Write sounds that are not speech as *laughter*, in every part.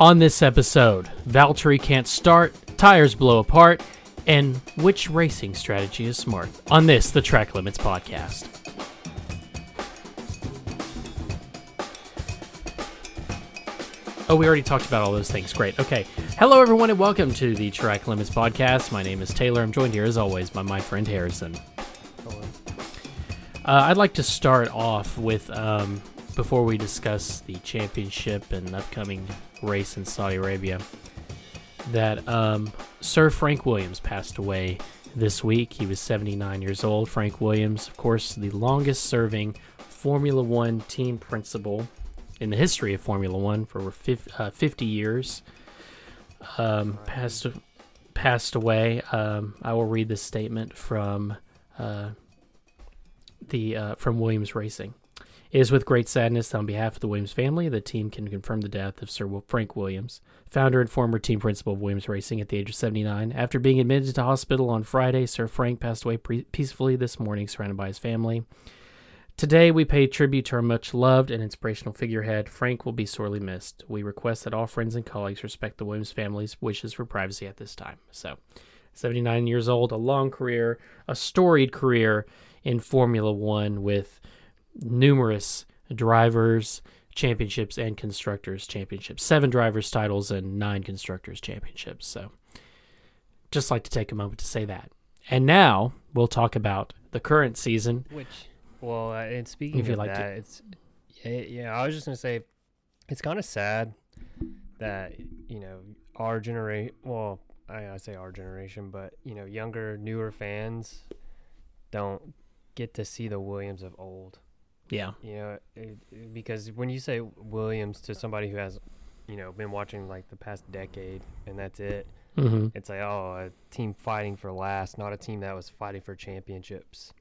On this episode, Valtteri can't start, tires blow apart, and which racing strategy is smart? On this, the Track Limits podcast. Oh, we already talked about all those things. Great. Okay. Hello, everyone, and welcome to the Track Limits podcast. My name is Taylor. I'm joined here, as always, by my friend Harrison. Uh, I'd like to start off with um, before we discuss the championship and upcoming race in Saudi Arabia that um, Sir Frank Williams passed away this week. He was 79 years old. Frank Williams, of course, the longest serving Formula One team principal in the history of Formula One for fif- uh, 50 years. Um, passed passed away. Um, I will read this statement from uh, the uh, from Williams Racing. It is with great sadness on behalf of the Williams family, the team can confirm the death of Sir Frank Williams, founder and former team principal of Williams Racing at the age of 79. After being admitted to hospital on Friday, Sir Frank passed away pre- peacefully this morning, surrounded by his family. Today, we pay tribute to our much loved and inspirational figurehead. Frank will be sorely missed. We request that all friends and colleagues respect the Williams family's wishes for privacy at this time. So, 79 years old, a long career, a storied career in Formula One with numerous drivers championships and constructors championships seven drivers titles and nine constructors championships so just like to take a moment to say that and now we'll talk about the current season Which, well, uh, and speaking If of like to- that, it's yeah, yeah. I was just gonna say, it's kind of sad that you know our generation. Well, I, I say our generation, but you know, younger, newer fans don't get to see the Williams of old. Yeah You know, it, it- because when you say Williams to somebody who has, you know, been watching like the past decade and that's it, mm-hmm. it's like oh, a team fighting for last, not a team that was fighting for championships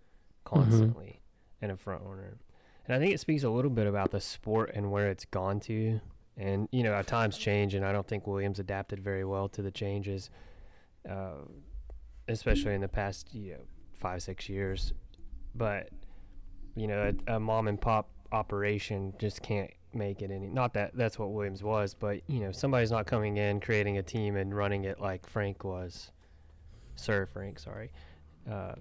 Mm-hmm. constantly and a front runner. And I think it speaks a little bit about the sport and where it's gone to. And you know, our times change, and I don't think Williams adapted very well to the changes, uh, especially in the past you know five six years. But you know, a, a mom and pop operation just can't make it any. Not that that's what Williams was, but you know, somebody's not coming in, creating a team, and running it like Frank was, Sir Frank, sorry, uh,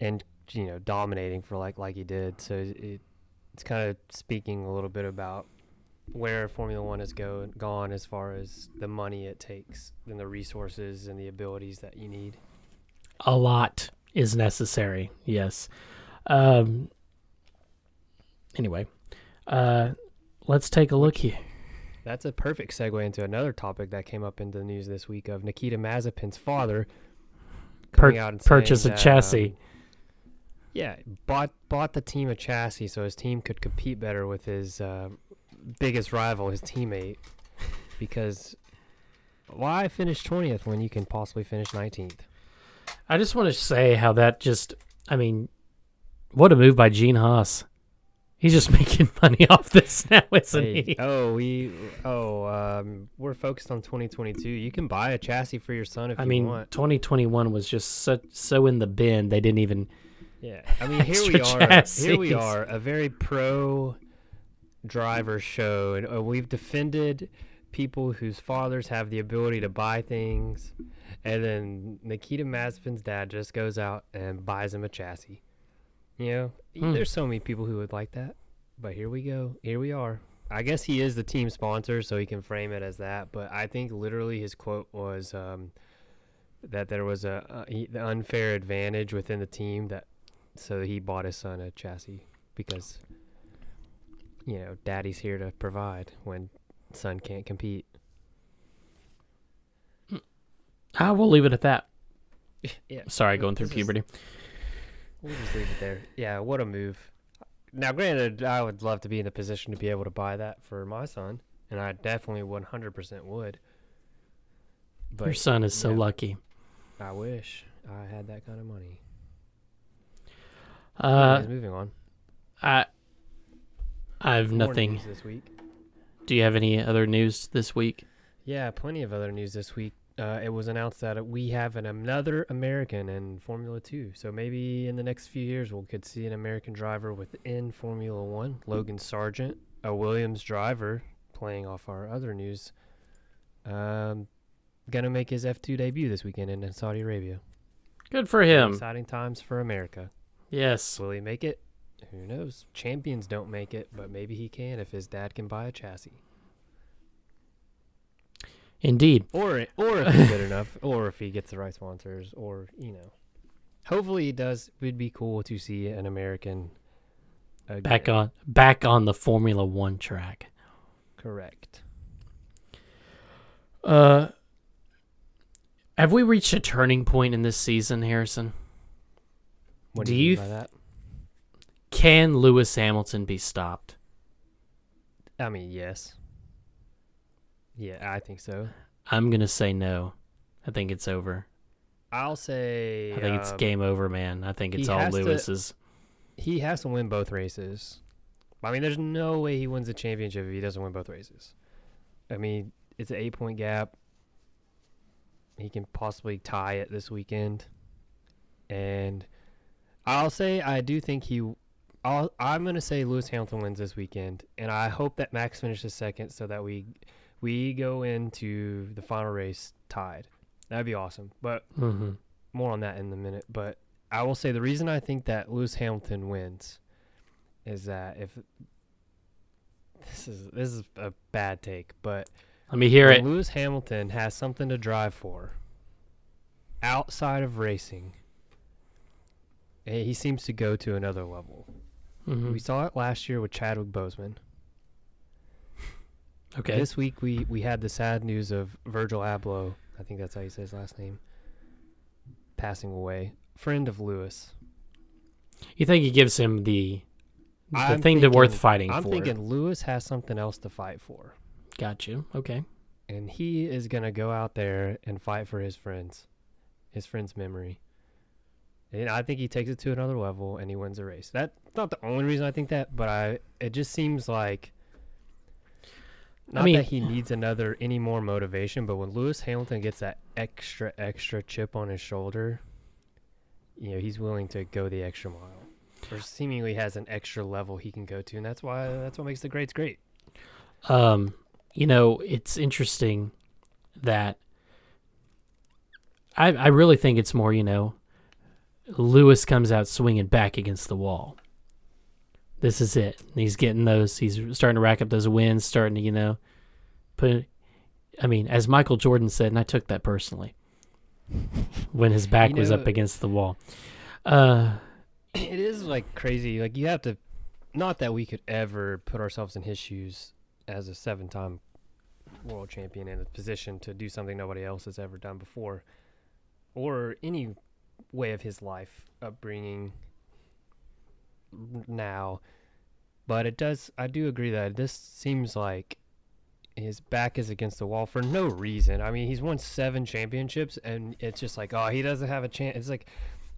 and you know, dominating for like like he did. So it, it's kind of speaking a little bit about where Formula One has go gone as far as the money it takes and the resources and the abilities that you need. a lot is necessary yes um anyway uh let's take a look here That's a perfect segue into another topic that came up in the news this week of Nikita Mazepin's father Pur- out and purchase a that, chassis. um, yeah, bought bought the team a chassis so his team could compete better with his uh, biggest rival, his teammate. Because why finish twentieth when you can possibly finish nineteenth? i just want to say how that just i mean what a move by gene haas he's just *laughs* making money off this now isn't he oh, we oh um, we're focused on twenty twenty two. You can buy a chassis for your son if I you mean, want. 2021 was just so, so in the bin. They didn't even. Yeah, I mean, here we are. Here we are, a very pro driver show, and uh, we've defended people whose fathers have the ability to buy things, and then Nikita Mazepin's dad just goes out and buys him a chassis. You know, Hmm. there's so many people who would like that, but here we go. Here we are. I guess he is the team sponsor, so he can frame it as that. But I think literally his quote was um, that there was a, a unfair advantage within the team that so he bought his son a chassis because you know daddy's here to provide when son can't compete. I will leave it at that. *laughs* Yeah, Sorry, going through This is- puberty. We'll just leave it there. Yeah, what a move. Now, granted, I would love to be in a position to be able to buy that for my son, and I definitely 100% would. But Your son is so yeah. lucky. I wish I had that kind of money. Uh, Anyways, moving on. I, I have More nothing. news this week. Do you have any other news this week? Yeah, plenty of other news this week. Uh, it was announced that we have an, another American in Formula Two. So maybe in the next few years, we could see an American driver within Formula One. Logan Sargent, a Williams driver, playing off our other news, Um, gonna make his F2 debut this weekend in Saudi Arabia. Good for him. Exciting times for America. Yes. Will he make it? Who knows? Champions don't make it, but maybe he can if his dad can buy a chassis. Indeed. Or or if he's good enough, *laughs* or if he gets the right sponsors, or you know. Hopefully he does. It'd be cool to see an American again. Back on back on the Formula 1 track. Correct. Uh have we reached a turning point in this season, Harrison? What Do do you, you mean by that? Can Lewis Hamilton be stopped? I mean, yes. Yeah, I think so. I'm going to say no. I think it's over. I'll say. I think it's um, game over, man. I think it's all has to- Lewis's. He has to win both races. I mean, there's no way he wins the championship if he doesn't win both races. I mean, it's an eight point gap. He can possibly tie it this weekend. And I'll say I do think he. I'll, I'm going to say Lewis Hamilton wins this weekend. And I hope that Max finishes second so that we we go into the final race tied. That'd be awesome. But hmm more on that in a minute. But I will say the reason I think that Lewis Hamilton wins is that if this is this is a bad take, but Let me hear it. Lewis Hamilton has something to drive for outside of racing. eh, He seems to go to another level. Mhm. We saw it last year with Chadwick Boseman. Okay. This week we we had the sad news of Virgil Abloh. I think that's how you say his last name. Passing away, friend of Lewis. You think he gives him the the I'm thing to worth thinking- fighting I'm for? thinking Lewis has something else to fight for, Got you. Okay. and he is gonna go out there and fight for his friends, his friend's memory. And I think he takes it to another level and he wins the race. That's not the only reason I think that, but I it just seems like not mean- that he needs another any more motivation, but when Lewis Hamilton gets that extra extra chip on his shoulder, you know, he's willing to go the extra mile. Or seemingly has an extra level he can go to, and that's why that's what makes the greats great. Um, you know, it's interesting that I I really think it's more, you know, Lewis comes out swinging back against the wall. This is it. And He's getting those. He's starting to rack up those wins. Starting to, you know, put. I mean, as Michael Jordan said, and I took that personally. *laughs* When his back You was know- up against the wall. Uh, it is like crazy. Like you have to, not that we could ever put ourselves in his shoes as a seven-time world champion in a position to do something nobody else has ever done before, or any way of his life upbringing now. But it does. I do agree that this seems like his back is against the wall for no reason. I mean, he's won seven championships, and it's just like, oh, he doesn't have a chance. It's like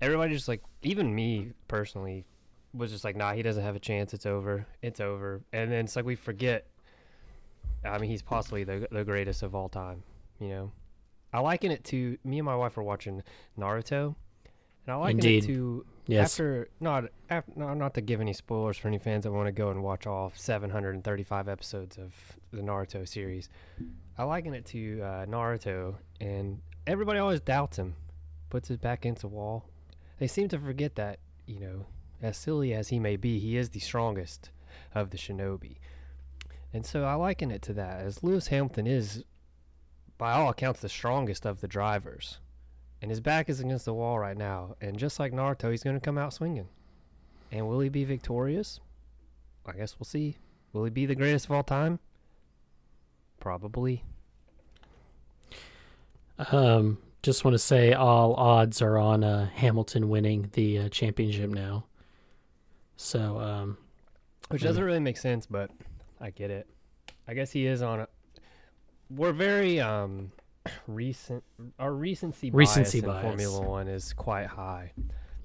everybody just like even me personally was just like nah he doesn't have a chance it's over it's over and then it's like we forget i mean he's possibly the, the greatest of all time you know i liken it to me and my wife were watching naruto and i liken Indeed. it to yes. after not after, not, not to give any spoilers for any fans that want to go and watch all 735 episodes of the Naruto series. I liken it to uh, Naruto, and everybody always doubts him, puts his back against the wall. They seem to forget that you know, as silly as he may be, he is the strongest of the shinobi. And so I liken it to that, as Lewis Hamilton is, by all accounts, the strongest of the drivers and his back is against the wall right now. And just like Naruto, he's going to come out swinging. And will he be victorious? I guess we'll see. Will he be the greatest of all time? Probably. Um, just want to say all odds are on uh, Hamilton winning the uh, championship now. So, um, Which Mm. doesn't really make sense, but I get it. I guess he is on a. We're very um recent. Our recency bias Recency in. Formula One is quite high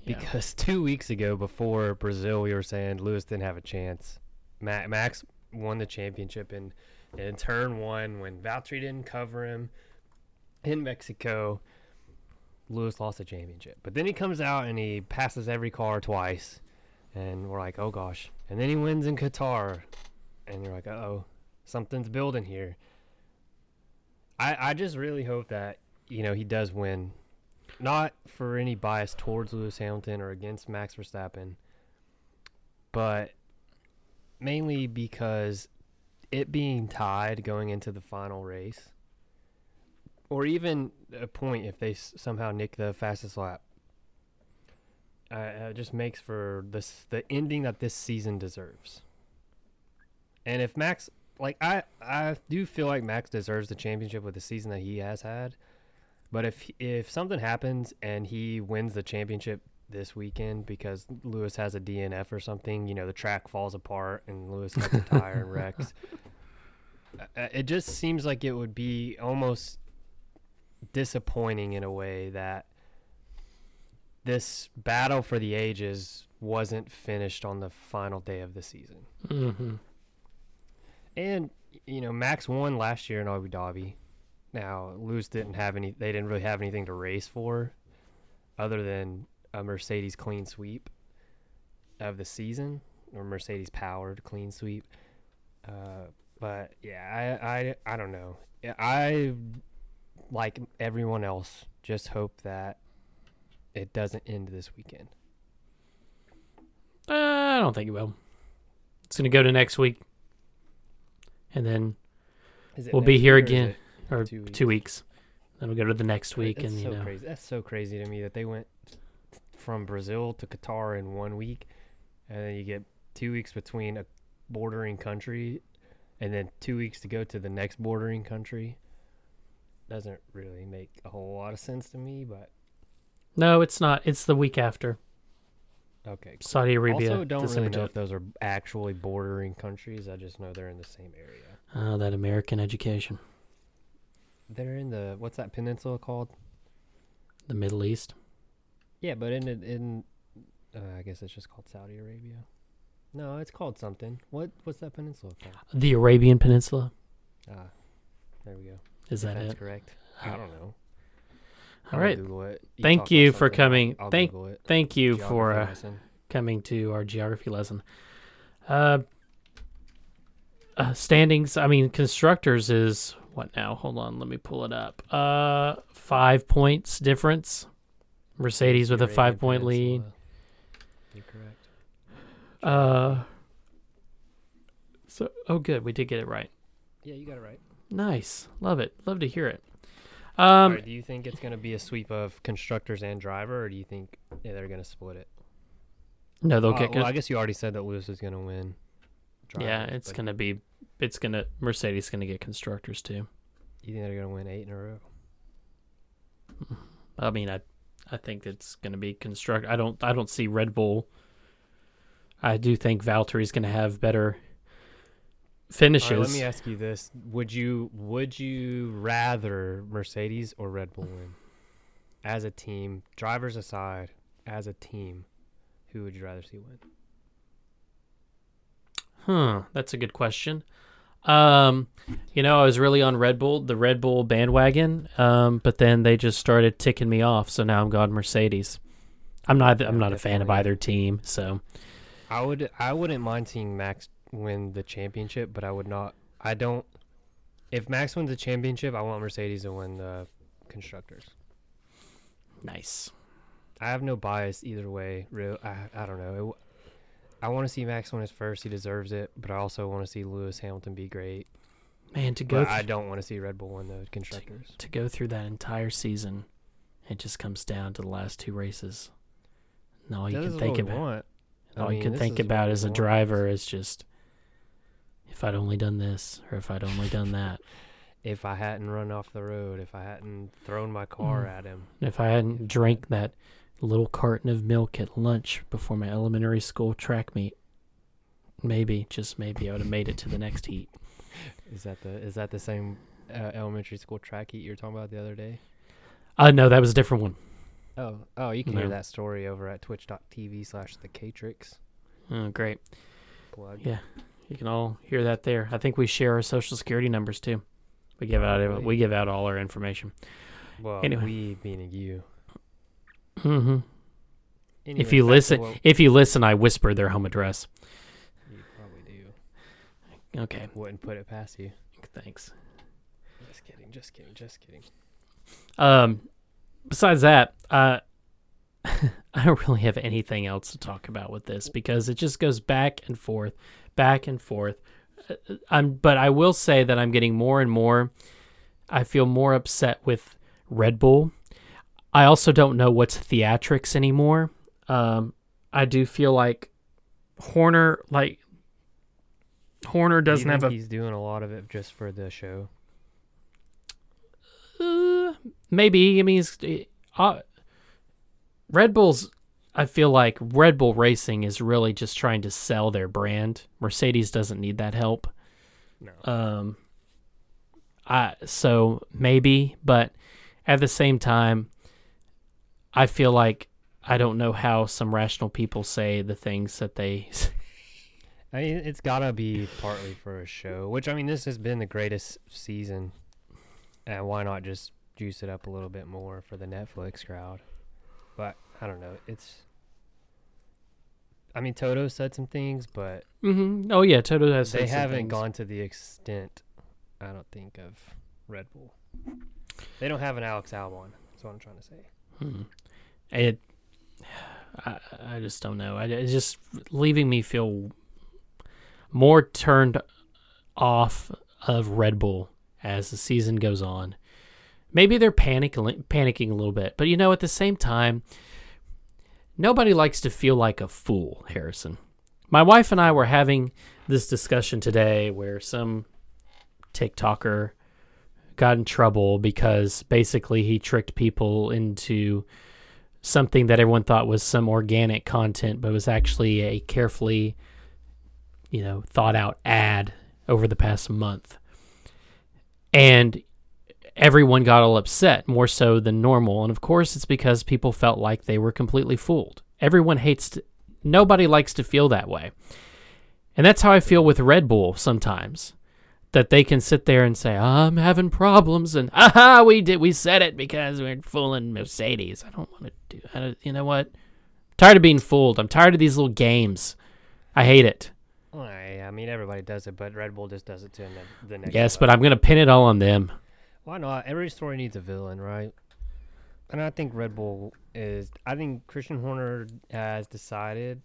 yeah. because *laughs* two weeks ago, before Brazil, we were saying Lewis didn't have a chance. Max won the championship in in turn one when Valtteri didn't cover him in Mexico. Lewis lost the championship, but then he comes out and he passes every car twice, and we're like, oh gosh. And then he wins in Qatar, and you're like, oh, something's building here. I I just really hope that you know he does win, not for any bias towards Lewis Hamilton or against Max Verstappen, but mainly because it being tied going into the final race, or even a point if they somehow nick the fastest lap, uh, uh, just makes for this the ending that this season deserves. And if Max, like I, I do feel like Max deserves the championship with the season that he has had. But if if something happens and he wins the championship this weekend because Lewis has a DNF or something, you know, the track falls apart and Lewis has a *laughs* tire and wrecks. uh, It just seems like it would be almost disappointing in a way that this battle for the ages wasn't finished on the final day of the season. Mm-hmm. And you know, Max won last year in Abu Dhabi. Now, Lewis didn't have any. They didn't really have anything to race for, other than a Mercedes clean sweep of the season, or Mercedes powered clean sweep. Uh, but yeah, I, I I don't know. I like everyone else. Just hope that it doesn't end this weekend. Uh, I don't think it will. It's gonna go to next week, and then We'll be here week or is again, or two two weeks? weeks. Then we'll go to the next week, That's and you know, crazy. That's so crazy to me that they went from Brazil to Qatar in one week, and then you get two weeks between a bordering country, and then two weeks to go to the next bordering country. Doesn't really make a whole lot of sense to me, but no, it's not. It's the week after okay. cool. Saudi Arabia. also, don't really know 10th. if those are actually bordering countries. I just know they're in the same area. Oh, that American education, They're in the what's that peninsula called? the Middle East. Yeah, but in it- in uh, I guess it's just called Saudi Arabia. No, it's called something. What what's that peninsula called? The Arabian Peninsula. Ah, there we go. Is If that that's it? correct? I don't know. All right. It. Thank you for I'll- coming. I'll Thank-. Thank you for uh, coming to our geography lesson. Uh, uh, standings. I mean, constructors is what now? Hold on, let me pull it up. Uh, five points difference. Mercedes with a five point lead. You're correct. Uh, so oh, good, we did get it right. Yeah, you got it right. Nice, love it, love to hear it. All Um, right, do you think it's going to be a sweep of constructors and driver, or do you think yeah, they're going to split it? no, they'll Uh, get. well, con- I guess you already said that Lewis is going to win. yeah, it's gonna be. It's gonna Mercedes gonna get constructors too. You think they're going to win eight in a row? I mean, I, I think it's going to be construct. I don't. I don't see Red Bull. I do think Valtteri's going to have better finishes. Right, let me ask you this: Would you would you rather Mercedes or Red Bull win? As a team, drivers aside, as a team, who would you rather see win? Huh. That's a good question. Um, you know, I was really on Red Bull, the Red Bull bandwagon. Um, but then they just started ticking me off, so now I'm going Mercedes. I'm not. I'm not a fan of either team. So I would I wouldn't mind seeing Max win the championship, but I would not. I don't. If Max wins the championship, I want Mercedes to win the constructors. nice. I have no bias either way. Real, I, I don't know. It, I want to see Max win his first. He deserves it, but I also want to see Lewis Hamilton be great. Man, to go But I don't want to see Red Bull win the constructors. to go through that entire season, it just comes down to the last two races. No, you can think about. want. I All you can think about as a driver is just if I'd only done this or if I'd only done that. *laughs* If I hadn't run off the road, if I hadn't thrown my car Mm. at him, If I hadn't drank that little carton of milk at lunch before my elementary school track meet, maybe, just maybe, I would have made it to the next heat. *laughs* is that the is that the same uh, elementary school track heat you were talking about the other day? Uh, no, that was a different one. Oh, oh, you can No. hear that story over at twitch.tv slash the Catrix. Oh, great. Plug. Yeah, you can all hear that there. I think we share our social security numbers too. We give out we give out all our information. Well, Anyway. we meaning you. hmm Anyway, if you listen, what- if you listen, I whisper their home address. you probably do. Okay, Wouldn't put it past you. thanks. Just Just kidding. Just kidding. Just kidding. Um, besides that, uh, *laughs* I don't really have anything else to talk about with this because it just goes back and forth, back and forth. Uh, I'm, but I will say that I'm getting more and more. I feel more upset with Red Bull. I also don't know what's theatrics anymore. Um, I do feel like Horner, like Horner, Do doesn't have a He's doing a lot of it just for the show. Uh, maybe. I mean, uh, Red Bull's. I feel like Red Bull Racing is really just trying to sell their brand. Mercedes doesn't need that help. No. Um, I so maybe, but at the same time, I feel like I don't know how some rational people say the things that they. *laughs* I mean, it's gotta be partly for a show. Which I mean, this has been the greatest season, and why not just juice it up a little bit more for the Netflix crowd? But I don't know. It's. I mean, Toto said some things, but mm-hmm. Oh yeah, Toto has. said some things. they haven't things. gone to the extent. I don't think of Red Bull. They don't have an Alex Albon. That's what I'm trying to say. Hmm. It, I, I just don't know. I, it's just leaving me feel more turned off of Red Bull as the season goes on. Maybe they're panicking, panicking a little bit, but you know, at the same time, nobody likes to feel like a fool. Harrison, my wife and I were having this discussion today where some TikToker got in trouble because basically he tricked people into something that everyone thought was some organic content, but was actually a carefully, you know, thought out ad over the past month. And everyone got all upset, more so than normal. And of course, it's because people felt like they were completely fooled. Everyone hates to, nobody likes to feel that way. And that's how I feel with Red Bull sometimes. That they can sit there and say, I'm having problems, and aha, we did, we said it because we're fooling Mercedes. I don't want to do, I you know what? I'm tired of being fooled. I'm tired of these little games. I hate it. I, mean, everybody does it, but Red Bull just does it to the, the next. Yes, but. I'm gonna pin it all on them. Why not? Every story needs a villain, right? And I think Red Bull is. I think Christian Horner has decided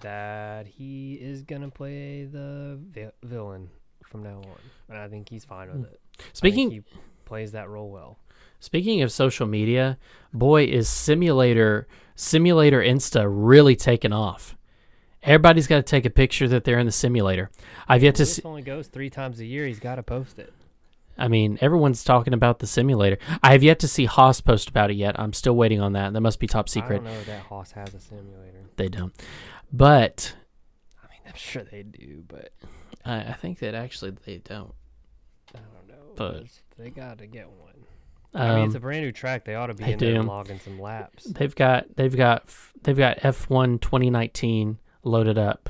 that he is gonna play the vi- villain from now on, and I think he's fine with hmm. it. I think Speaking he plays that role well. Speaking of social media, boy, is simulator simulator Insta really taking off. Everybody's got to take a picture that they're in the simulator. I've yet to see. only goes three times a year. He's got to post it. I mean, everyone's talking about the simulator. I have yet to see Haas post about it yet. I'm still waiting on that. That must be top secret. I don't know that Haas has a simulator. They don't. But I mean, I'm sure they do, but I, I think that actually they don't. I don't know. But- they got to get one. I mean, it's a Um, brand new track. They ought to be in there do. logging some laps. they've got they've got they've got F1 2019 loaded up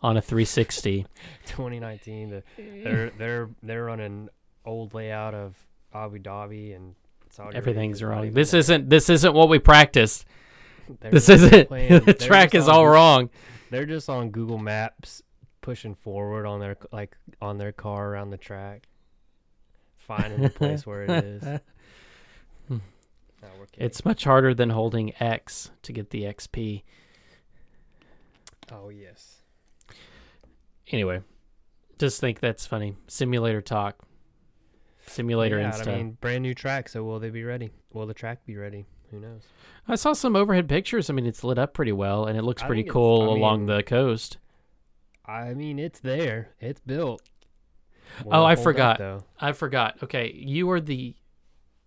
on a 360. *laughs* 2019. The, they're they're they're running old layout of Abu Dhabi and Saudi Everything's. Wrong. This there. isn't this isn't what we practiced. *laughs* They're This isn't. *laughs* playing- the track is on all wrong. They're just on Google Maps pushing forward on their like on their car around the track, finding the place where it is. *laughs* No, we're. It's much harder than holding X to get the XP. oh yes. Anyway, just think that's funny. Simulator talk. Simulator yeah, Insta. I mean, brand new track. So will they be ready? Will the track be ready? Who knows? I saw some overhead pictures. I mean, it's lit up pretty well, and it looks I pretty cool I along mean- the coast. I mean, it's there. It's built. Will Oh, I hold up, forgot. I forgot. Okay, you are the.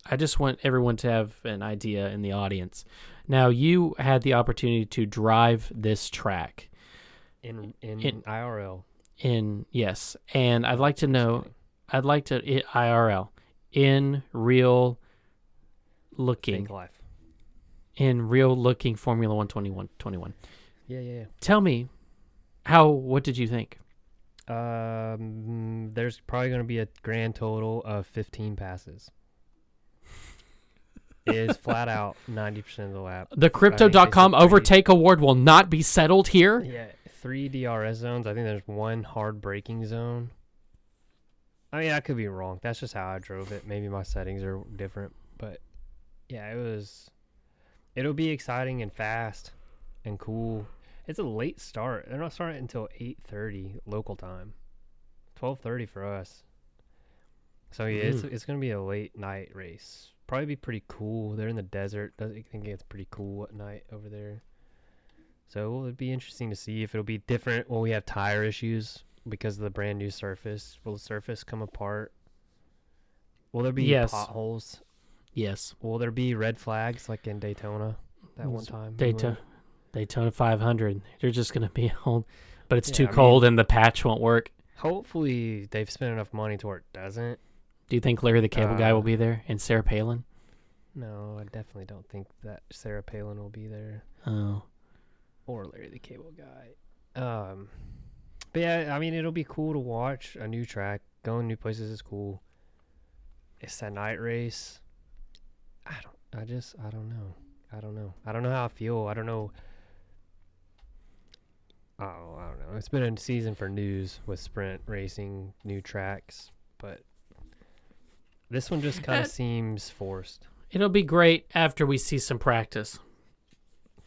I just want everyone to have an idea in the audience. Now, you had the opportunity to drive this track in in It- IRL. in yes, and I'd like to know. I'd like to i- IRL in real looking Fake life. in real looking Formula 1 21, 21. Yeah, yeah, Tell me how what did you think? Um, there's probably going to be a grand total of 15 passes. is flat out *laughs* 90% of the lap. The I crypto.com think they said overtake award will not be settled here. Yeah, three DRS zones. I think there's one hard braking zone. I mean, I could be wrong. That's just how I drove it. Maybe my settings are different, but yeah, it was. It'll be exciting and fast, and cool. It's a late start. They're not starting until eight thirty local time, twelve thirty for us. So yeah, it's Mhm. it's gonna be a late night race. Probably be pretty cool. They're in the desert. I think it's pretty cool at night over there. So it'd be interesting to see if it'll be different when we have tire issues because of the brand new surface. Will the surface come apart? Will there be Yes. potholes? Yes. Will there be red flags like in Daytona that one time? Daytona. Daytona 500. They're just gonna be *laughs* home, but it's Yeah, too I mean- cold and the patch won't work. Hopefully they've spent enough money to where it doesn't. Do you think Larry the Cable Guy will Uh, be there and Sarah Palin? No, I definitely don't think that Sarah Palin will be there Oh, or Larry the Cable Guy. Um, but yeah, I mean it'll be cool to watch a new track. Going new places is cool. It's that night race. I don't. I just. I don't know. I don't know. I don't know how I feel. I don't know. Oh, I don't know. It's been a season for news with sprint racing, new tracks, but this one just kind of seems forced. it'll be great after we see some practice.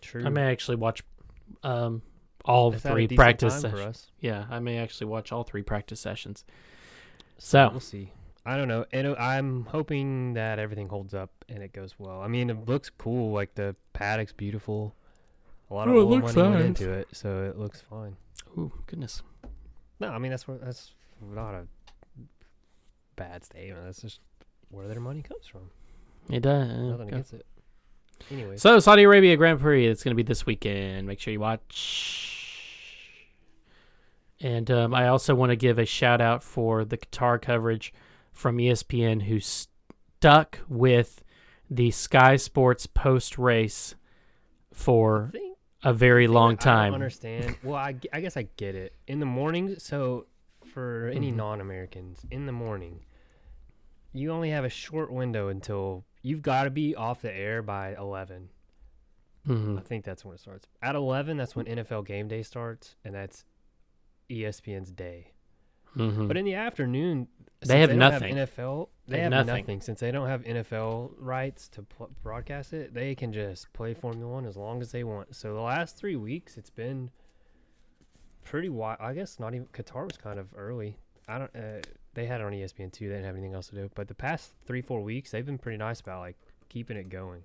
True. I may actually watch um, all It's at a three practice sessions. Yeah, I may actually watch all three practice sessions. So We'll see. I don't know. And uh, I'm hoping that everything holds up and it goes well. I mean, it looks cool. Like the paddock's beautiful. A lot of Oh, it oil looks money went into it, so it looks fine. Ooh, goodness. No, I mean that's where that's not a bad statement. That's just where their money comes from. It does. Nothing against it. Anyway, So Saudi Arabia Grand Prix, it's going to be this weekend. Make sure you watch. And um, I also want to give a shout out for the Qatar coverage from ESPN, who stuck with the Sky Sports post race for a very long that I don't time. understand. *laughs* Well, I, I guess I get it. In the morning, so for any Mhm. non-Americans, in the morning, you only have a short window until you've got to be off the air by 11. Mhm. I think that's when it starts. At 11, that's when NFL Game Day starts, and that's ESPN's day. Mhm. But in the afternoon, They have don't nothing. NFL, they, They have have nothing. nothing. Since they don't have NFL rights to pl- broadcast it, they can just play Formula One as long as they want. So the last three weeks, it's been pretty wild. I guess not even Qatar was kind of early. I don't. Uh, they had it on ESPN too. They didn't have anything else to do. But the past three, four weeks, they've been pretty nice about like keeping it going.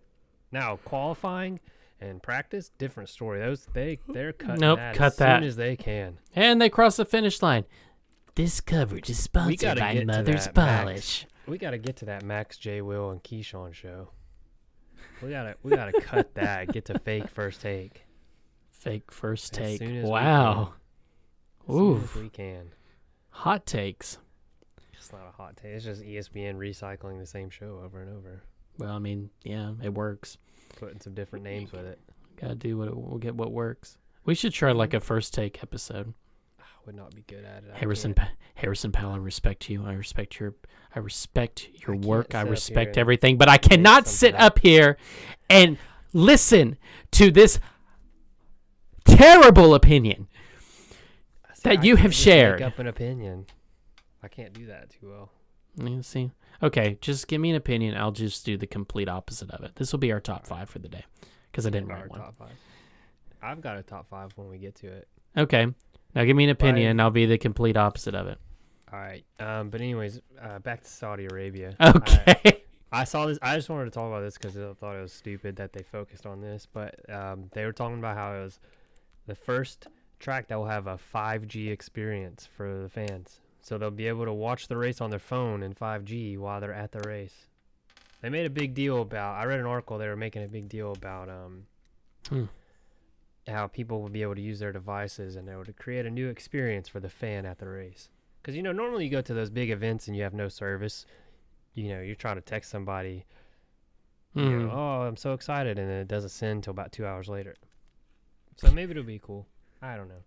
Now qualifying and practice, different story. Those they they're cutting Nope, that cut as that. soon as they can. and they cross the finish line. This coverage is sponsored by Mother's that, Max. Polish. We got to get to that Max J. Will and Keyshawn show. We gotta we gotta cut *laughs* that. Get to fake first take. Fake first take. as Wow. As soon as Oof. we can. Hot takes. It's not a hot take. It's just ESPN recycling the same show over and over, Well, I mean, yeah, it works. putting some different names with it. Gotta do what we'll get what works. We should try like a first take episode. Ah, I would not be good at it. I Harrison, pa- Harrison Powell, I respect you. I respect your, I respect your can't work. I respect everything. But I cannot sit up. here and listen to this terrible opinion. That I you have shared. Make up an opinion. I can't do that too well. You see, okay, just give me an opinion. I'll just do the complete opposite of it. This will be our top five for the day because I didn't write one. top five. I've got a top five when we get to it. Okay, now give me an opinion. I'll be the complete opposite of it. All right. Um. But anyways, uh, back to Saudi Arabia. *laughs* Okay. I saw this. I just wanted to talk about this because I thought it was stupid that they focused on this. But um, they were talking about how it was the first track that will have a 5G experience for the fans. So they'll be able to watch the race on their phone in 5G while they're at the race. They made a big deal about. I read an article. They were making a big deal about um, Hmm. how people would be able to use their devices and they would create a new experience for the fan at the race. Because you know, normally you go to those big events and you have no service. You know, you're trying to text somebody you Hmm. go, oh, I'm so excited, and then it doesn't send until about two hours later. So maybe it'll be cool. I don't know.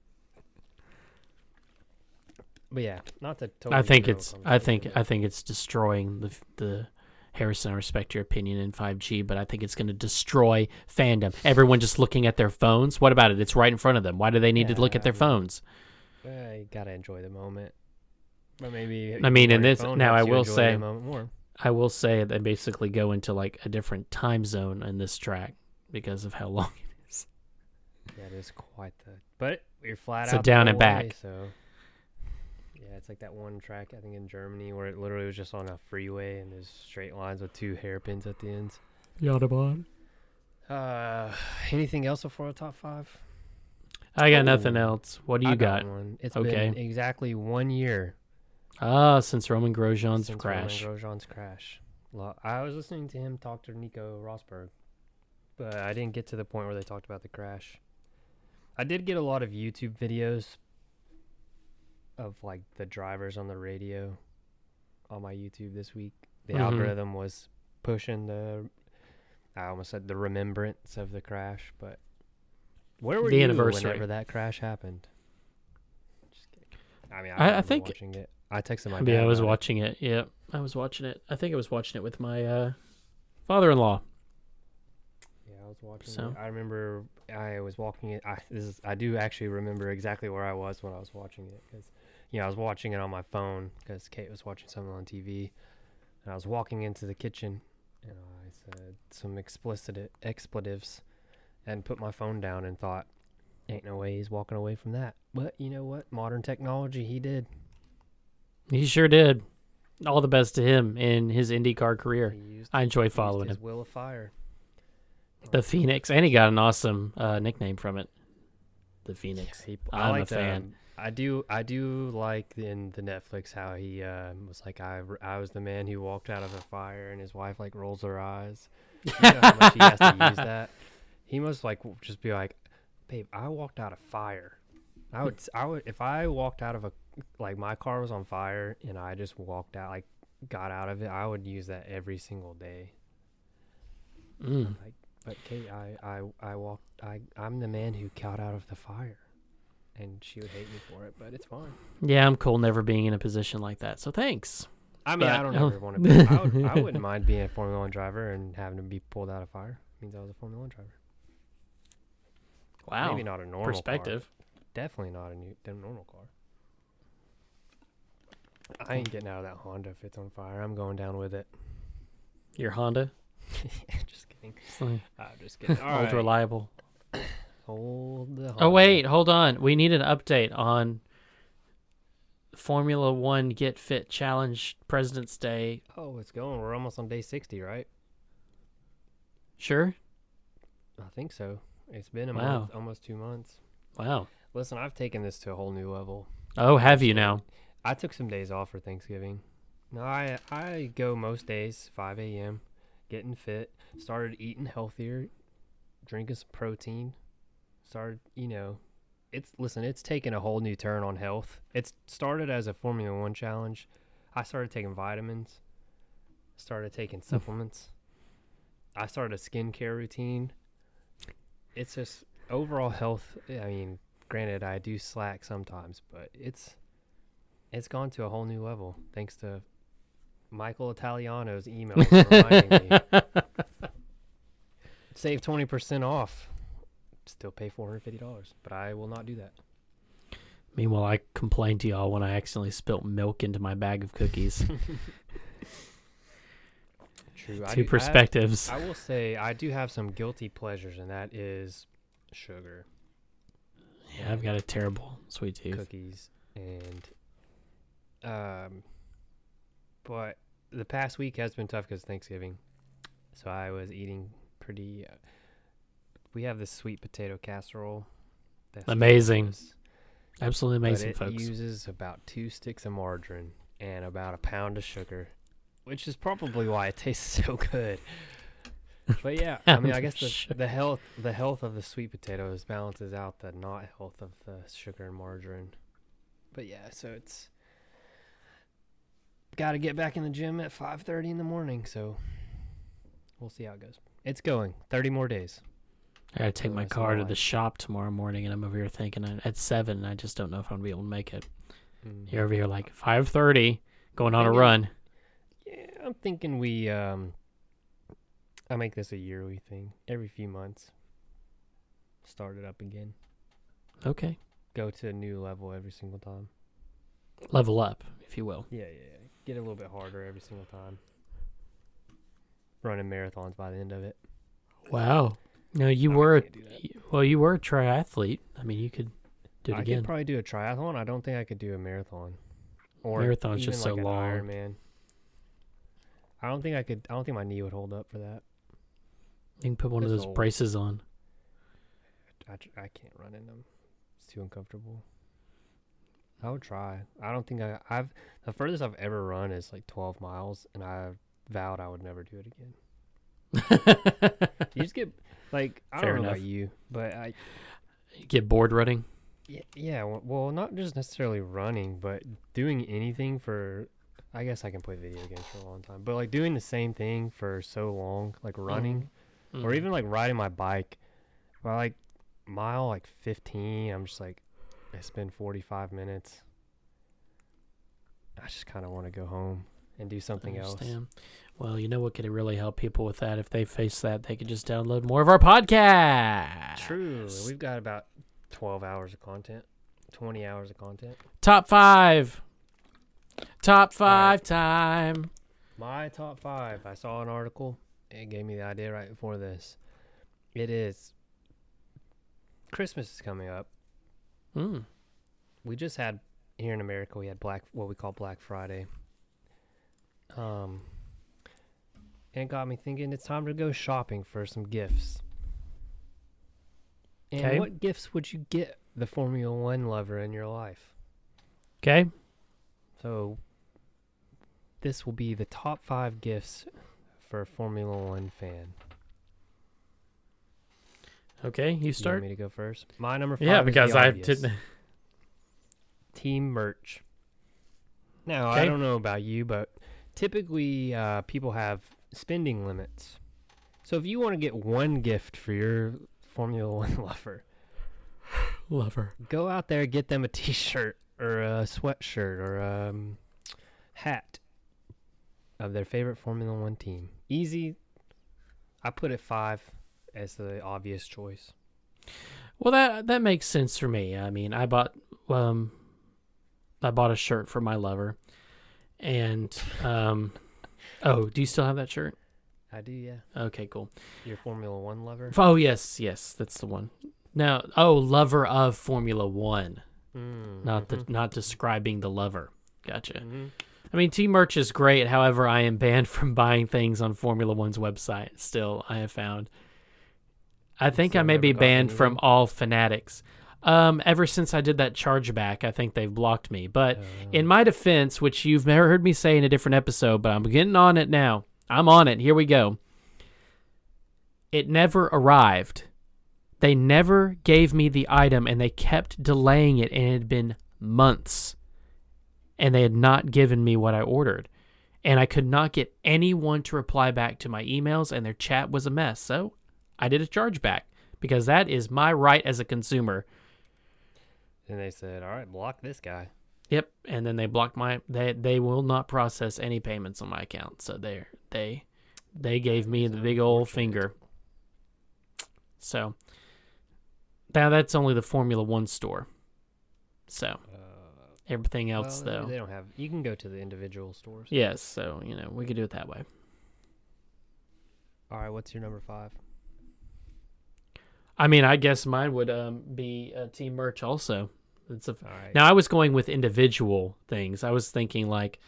But yeah, not to totally. I think it's. I think. I think it's destroying the the. Harrison, I respect your opinion in 5G, but I think it's going to destroy fandom. Everyone just looking at their phones. What about it? It's right in front of them. Why do they need to look at their I mean- phones? uh, you gotta enjoy the moment. But maybe. I mean, in this- now I will say- more. I will say they basically go into like a different time zone in this track because of how long. Yeah, it is quite the. But you're flat So out So down and way, back. so. Yeah, it's like that one track I think in Germany where it literally was just on a freeway and there's straight lines with two hairpins at the ends. Yadabon. Uh, anything else before the top five? I got nothing Oh, else. What do you I got? one. It's Okay. been exactly one year Ah, since Roman Grosjean's since crash. Romain Grosjean's crash. I was listening to him talk to Nico Rosberg, but I didn't get to the point where they talked about the crash. I did get a lot of YouTube videos of like the drivers on the radio on my YouTube this week. The Mhm. algorithm was pushing the I almost said the remembrance of the crash, but where were The you anniversary. whenever that crash happened? I mean, I, I- I think- watching it. I texted my mean, I was about it. watching it. Yeah, I was watching it. I think I was watching it with my uh, father-in-law. Yeah, I was watching. So- it. I remember I was walking it. I this is I do actually remember exactly where I was when I was watching it because you know I was watching it on my phone because Kate was watching something on TV, and I was walking into the kitchen and I said some explicit expletives and put my phone down and thought, ain't no way he's walking away from that. But you know what? Modern technology, he did. He sure did. All the best to him in his IndyCar career. Used, I enjoy following his him. will of fire. The Phoenix, and he got an awesome uh, nickname from it. The Phoenix. He, I'm I a like fan. I do. I do like in the Netflix how he uh, was like, I, I was the man who walked out of a fire, and his wife like rolls her eyes. *laughs* You know how much he has to use that. He must like just be like, babe, I walked out of fire. I would. I would if I walked out of a like my car was on fire and I just walked out like got out of it. I would use that every single day. Mm. But Kate, I, I, I walked. I, I'm the man who got out of the fire, and she would hate me for it. But it's fine. Yeah, I'm cool never being in a position like that. So thanks. I mean, I don't *laughs* ever want to be. I, would, I wouldn't mind being a Formula One driver and having to be pulled out of fire. means I was a Formula One driver. Wow. Maybe not a normal car. Perspective. Definitely not a new, a normal car. I ain't getting out of that Honda if it's on fire. I'm going down with it. Your Honda. *laughs* just kidding. I'm just kidding. *laughs* All old right. reliable. Hold the. Oh Honda. wait, hold on. We need an update on Formula One Get Fit Challenge President's Day. Oh, it's going. We're almost on day 60, right? Sure. I think so. It's been a Wow. month, almost two months. Wow. Listen, I've taken this to a whole new level. Oh, have you now? I took some days off for Thanksgiving. No, I I go most days 5 a.m. getting fit. Started eating healthier, drinking some protein. Started, you know, it's listen. It's taken a whole new turn on health. It started as a Formula One challenge. I started taking vitamins. Started taking hmm. supplements. I started a skincare routine. It's just overall health. I mean, granted, I do slack sometimes, but it's it's gone to a whole new level thanks to Michael Italiano's emails *laughs* reminding me save twenty percent off. Still pay four hundred fifty dollars, but I will not do that. Meanwhile, I complained to y'all when I accidentally spilt milk into my bag of cookies. *laughs* True. I Two do- I- perspectives. I will say I do have some guilty pleasures, and that is sugar, yeah, I've got a terrible sweet tooth. cookies, and um. But the past week has been tough because Thanksgiving, so I was eating pretty. Uh, we have this sweet potato casserole. Amazing. delicious, Absolutely but amazing, it folks. uses about two sticks of margarine and about a pound of sugar, which is probably why it tastes *laughs* so good. But yeah, I mean, *laughs* I guess the, the health the health of the sweet potatoes balances out the not health of the sugar and margarine. But yeah, so it's got to get back in the gym at 5:30 in the morning, so we'll see how it goes. It's going 30 more days. I gotta take my car to the shop tomorrow morning, and I'm over here thinking I- at seven. I just don't know if I'm gonna be able to make it. Mm. You're over here like five thirty, going on a run. Yeah, I'm thinking we um I make this a yearly thing. Every few months. Start it up again. Okay. Go to a new level every single time. level up, if you will. Yeah, yeah, yeah. Get a little bit harder every single time. Running marathons by the end of it. Wow. No, you No, were a, can't do that. y- well, you were a triathlete. I mean, you could do it I again. could probably do a triathlon. I don't think I could do a marathon. Or Marathon's just so like an long. Ironman. I don't think I could. I don't think my knee would hold up for that. you can put one of those old. braces on. I, I can't run in them. It's too uncomfortable. I would try. I don't think I. I've the furthest I've ever run is like 12 miles, and I vowed I would never do it again. *laughs* You just get like I Fair don't know enough. about you, but I You Get bored running. yeah, yeah w- well not just necessarily running, but doing anything for. I guess I can play video games for a long time, but like doing the same thing for so long, like mm-hmm. running, or even like riding my bike by like mile like 15 i'm just like i spend 45 minutes i just kind of want to go home and do something else Understand. Well, you know what could really help people with that? If they face that, they could just download more of our podcast. true we've got about 12 hours of content 20 hours of content Top five. Top five right. time. my top five i saw an article it gave me the idea right before this it is christmas is coming up Mm. we just had here in America we had black what we call Black Friday. Um and it got me thinking it's time to go shopping for some gifts. And 'Kay. what gifts would you get the Formula 1 lover in your life? Okay. So this will be the top 5 gifts for a Formula 1 fan. Okay. You start. You want me to go first? My number 5 Yeah, because I didn't. team merch. Now, Okay. I don't know about you, but typically uh, people have spending limits. So if you want to get one gift for your Formula One *laughs* lover, Lover. go out there get them a T-shirt or a sweatshirt or a um, hat of their favorite Formula One team. Easy. I put it five as the obvious choice. Well, that that makes sense for me. I mean, I bought um, I bought a shirt for my lover, and um, oh, do you still have that shirt? I do, yeah. Okay, cool. Your Formula One lover. Oh yes, yes, that's the one. Now, oh, lover of Formula One, Mm, not the not describing the lover. Gotcha. mhm. I mean, Team Merch is great. However, I am banned *laughs* from buying things on Formula One's website. Still, I have found. I think I may be banned from all fanatics. Um, ever since I did that chargeback, I think they've blocked me. But Uh, in my defense, which you've never heard me say in a different episode, but I'm getting on it now. I'm on it. Here we go. It never arrived. They never gave me the item and they kept delaying it, and it had been months. And they had not given me what I ordered. And I could not get anyone to reply back to my emails, and their chat was a mess. So I did a chargeback because that is my right as a consumer. And they said, "All right, block this guy." Yep, and then they blocked my they they will not process any payments on my account. So they they they gave me the big old finger. So now that's only the Formula 1 store. So Uh, everything else well, though. they don't have. You can go to the individual stores. Yes, so you know, we could do it that way. All right, what's your number five? I mean, I guess mine would um be uh, team merch also. It's a right. Now I was going with individual things. I was thinking like,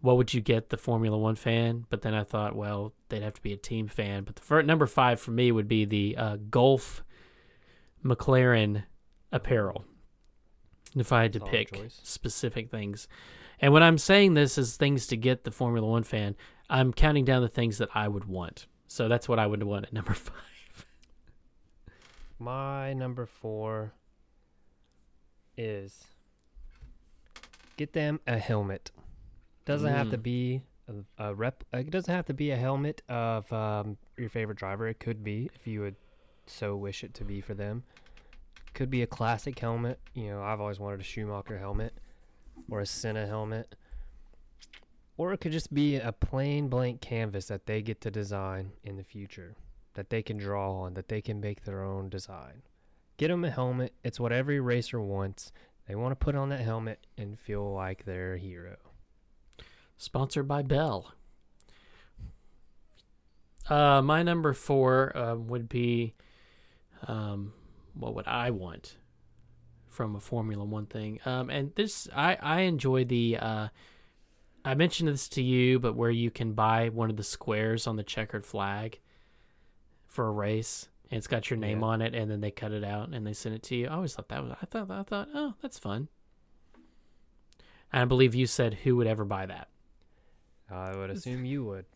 what would you get the Formula One fan? But then I thought, well, they'd have to be a team fan. But the first, number five for me would be the uh, Gulf McLaren apparel. If I had to Solid pick choice. specific things, and when I'm saying this is things to get the Formula One fan, I'm counting down the things that I would want. So that's what I would want at number *laughs* five. My number four is get them a helmet. Doesn't have to Mm. be a, a rep. It doesn't have to be a helmet of um, your favorite driver. It could be if you would so wish it to be for them. Could be a classic helmet. You know, I've always wanted a Schumacher helmet or a Senna helmet. Or it could just be a plain blank canvas that they get to design in the future, that they can draw on, that they can make their own design. Get them a helmet. It's what every racer wants. They want to put on that helmet and feel like they're a hero. Sponsored by Bell. Uh, my number four uh, would be, um, what would I want from a Formula One thing? Um, and this I I enjoy the. Uh, I mentioned this to you, but where you can buy one of the squares on the checkered flag for a race, and it's got your name Yeah. on it, and then they cut it out and they send it to you. I always thought that was. I thought I thought oh that's fun. And I believe you said who would ever buy that. I would assume you would.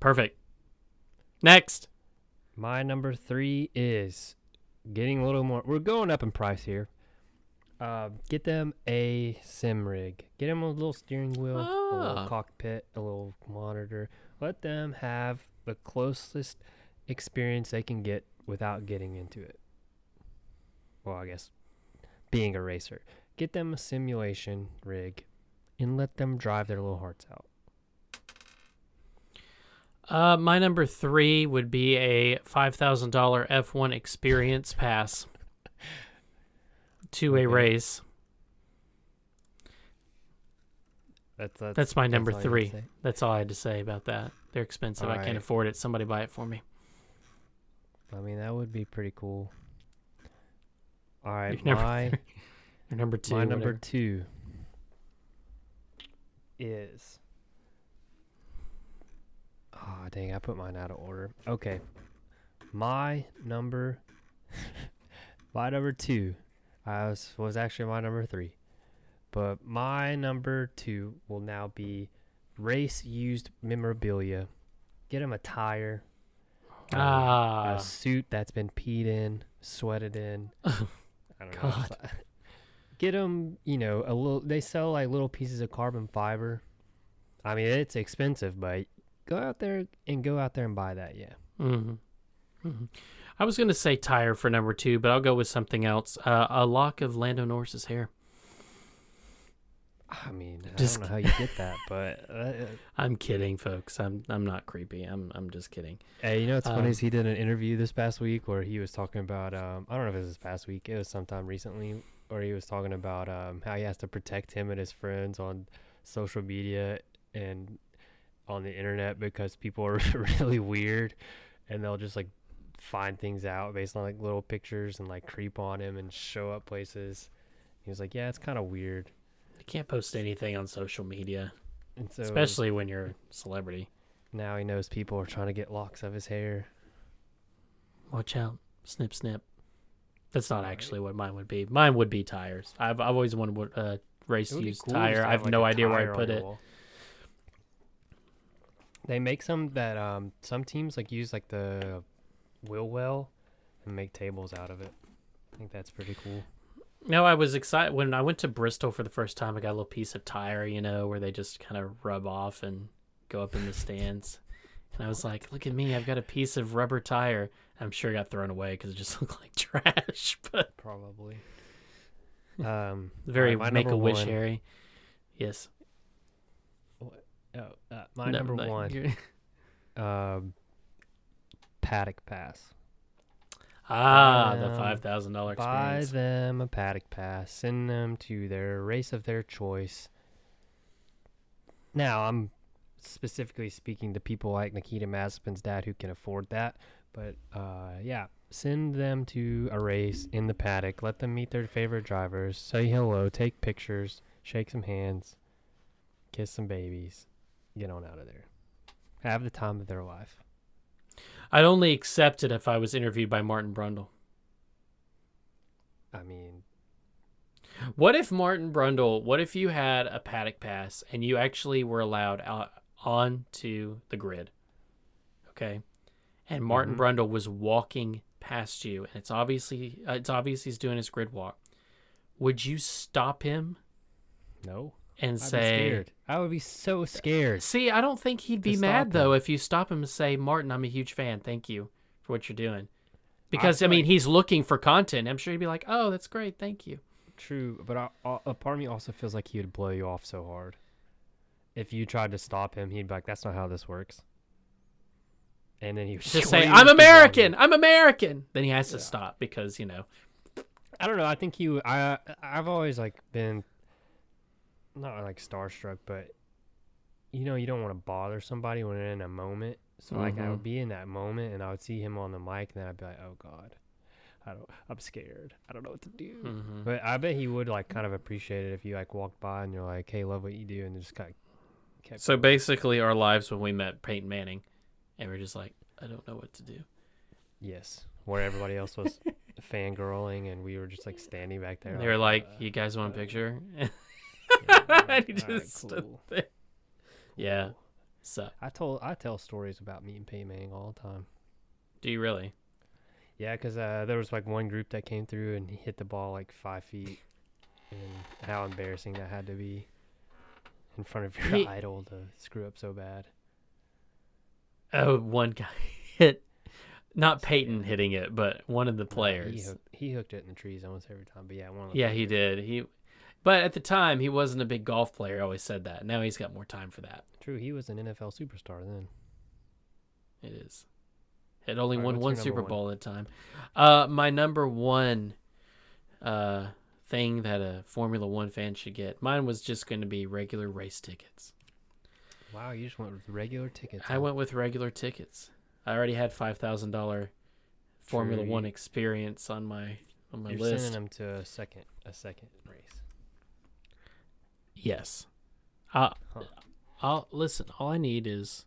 Perfect. Next. My number three is getting a little more. We're going up in price here. Uh, get them a sim rig. Get them a little steering wheel, a Ah. little cockpit, a little monitor. Let them have the closest experience they can get without getting into it. Well, I guess being a racer. Get them a simulation rig and let them drive their little hearts out. Uh, my number three would be a five thousand dollar F one experience *laughs* pass to a race. That's that's, That's my number all three. That's all I had to say about that. They're expensive. I can't afford it. Somebody buy it for me. I mean, that would be pretty cool. All right, Your number my *laughs* Your number two. my number two is. Oh dang! I put mine out of order. Okay, my number, *laughs* my number two, I was was actually my number three, but my number two will now be race used memorabilia. Get him a tire. Um, Ah. a suit that's been peed in, sweated in. *laughs* I don't know. God. *laughs* Get them, you know, a little. They sell like little pieces of carbon fiber. I mean, it's expensive, but go out there and go out there and buy that. Yeah. hmm hmm I was gonna say tire for number two, but I'll go with something else. Uh, a lock of Lando Norris's hair. I mean, Just- I don't know how you get that, but *laughs* uh, I'm kidding, folks. I'm I'm not creepy. I'm I'm just kidding. hey, you know what's funny Um, is he did an interview this past week where he was talking about. Um, I don't know if it was this past week. It was sometime recently, where he was talking about um, how he has to protect him and his friends on social media and on the internet because people are *laughs* really weird and they'll just like find things out based on like little pictures and like creep on him and show up places. He was like, "Yeah, it's kind of weird." You can't post anything on social media, And so especially when you're a celebrity. now he knows people are trying to get locks of his hair. Watch out. Snip, snip. That's not actually what mine would be. Mine would be tires. I've, I've always wanted a uh, race used cool tire. to I have like, no idea where I put it. wall. They make some that um some teams like use like the wheel well and make tables out of it. I think that's pretty cool. No, I was excited when I went to Bristol for the first time. I got a little piece of tire, you know, where they just kind of rub off and go up in the stands. And I was like, "Look at me! I've got a piece of rubber tire." I'm sure it got thrown away because it just *laughs* looked like trash. *laughs* But Probably. Um, *laughs* very alright, my make a wish, one- Harry. Yes. Oh, uh, my No, number no, one, um, paddock pass. Ah, the five thousand dollar Buy experience. them a paddock pass. Send them to their race of their choice. Now, I'm specifically speaking to people like Nikita Mazepin's dad who can afford that. But uh, yeah, send them to a race in the paddock. Let them meet their favorite drivers. Say hello. Take pictures. Shake some hands. Kiss some babies. Get on out of there. Have the time of their life. I'd only accept it if I was interviewed by Martin Brundle. I mean, What if Martin Brundle? What if you had a paddock pass and you actually were allowed out onto the grid? Okay, and Martin Mhm. Brundle was walking past you, and it's obviously uh, it's obvious he's doing his grid walk. Would you stop him no. And I'd say? scared. I would be so scared. See, I don't think he'd be mad though if you stop him and say, "Martin, I'm a huge fan. Thank you for what you're doing." Because I, feel mean, like- he's looking for content. I'm sure he'd be like, "Oh, that's great. Thank you." True, but I, I, a part of me also feels like he would blow you off so hard. If you tried to stop him, he'd be like, "That's not how this works." And then he would Just *laughs* say, "I'm American. I'm American." Then he has to Yeah. stop because you know. I don't know. I think he. I I've always like been not like starstruck, but you know, you don't want to bother somebody when they're in a moment. So like, I would be in that moment, and I would see him on the mic, and then I'd be like, "Oh God, I don't. I'm scared. I don't know what to do." Mhm. But I bet he would like kind of appreciate it if you like walked by and you're like, "Hey, love what you do," and just kind of kept. So basically, our lives when we met Peyton Manning, and we're just like, I don't know what to do. yes, where everybody else was *laughs* fangirling, and we were just like standing back there. they were like, uh, "You guys want a uh, picture?" *laughs* yeah, and *laughs* he just stood cool, there. Yeah. So, I told I tell stories about me and Peyton Manning all the time. do you really? Yeah, because uh, there was like one group that came through and he hit the ball like five feet, and how embarrassing that had to be in front of your He- idol to screw up so bad. Oh, one guy *laughs* hit, not Peyton hitting it, but one of the No, he players. hooked, he hooked it in the trees almost every time. But yeah, one of the Yeah, he did. He, but at the time, he wasn't a big golf player. I always said that. Now he's got more time for that. True, he was an NFL superstar then. It is. Had only right, won one Super one? Bowl at the time. Uh, my number one uh, thing that a Formula One fan should get. Mine was just going to be regular race tickets. Wow, you just went with regular tickets. I went with regular tickets. I already had five thousand dollar Formula One experience on my on my You're list. sending them to a second a second race. Yes. Uh, Huh. I'll listen. All I need is,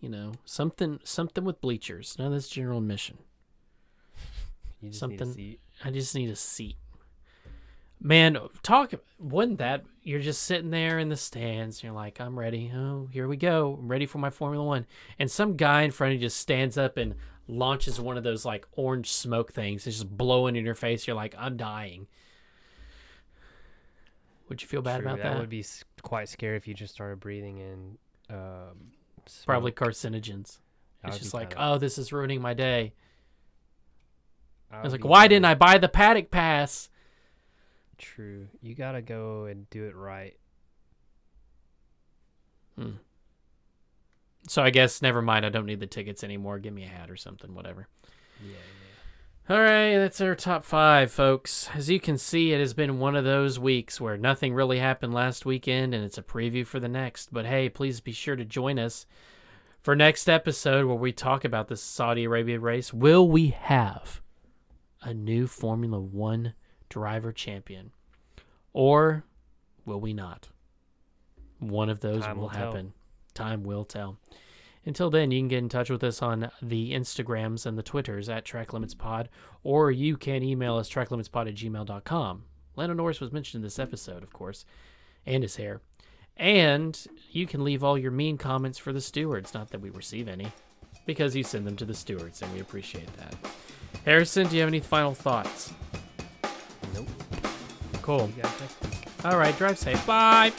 you know, something something with bleachers. None of this general admission. *laughs* Something- need a seat. I just need a seat. Man, talk. Wasn't that you're just sitting there in the stands? You're like, I'm ready. Oh, here we go. I'm ready for my Formula One. And some guy in front of you just stands up and launches one of those like orange smoke things. It's just blowing in your face. You're like, I'm dying. Would you feel bad True, about that? would be quite scary if you just started breathing in. Um, Probably carcinogens. That It's just like, kinda- oh, this is ruining my day. I was like, why kinda didn't I buy the paddock pass? True. You gotta go and do it right. Hmm. So I guess never mind. I don't need the tickets anymore. Give me a hat or something, whatever. Yeah, yeah. All right, that's our top five, folks. As you can see, it has been one of those weeks where nothing really happened last weekend, and it's a preview for the next. But hey, please be sure to join us for next episode where we talk about the Saudi Arabia race. Will we have a new Formula One driver champion, or will we not? One of those Time will will happen. Time will tell. Until then, you can get in touch with us on the Instagrams and the Twitters at Track Limits Pod, or you can email us tracklimitspod at gmail.com. Lando Norris was mentioned in this episode, of course, and his hair. And you can leave all your mean comments for the stewards, not that we receive any, because you send them to the stewards, and we appreciate that. Harrison, do you have any final thoughts? Nope. Cool. See you guys next week. All right, drive safe. Bye.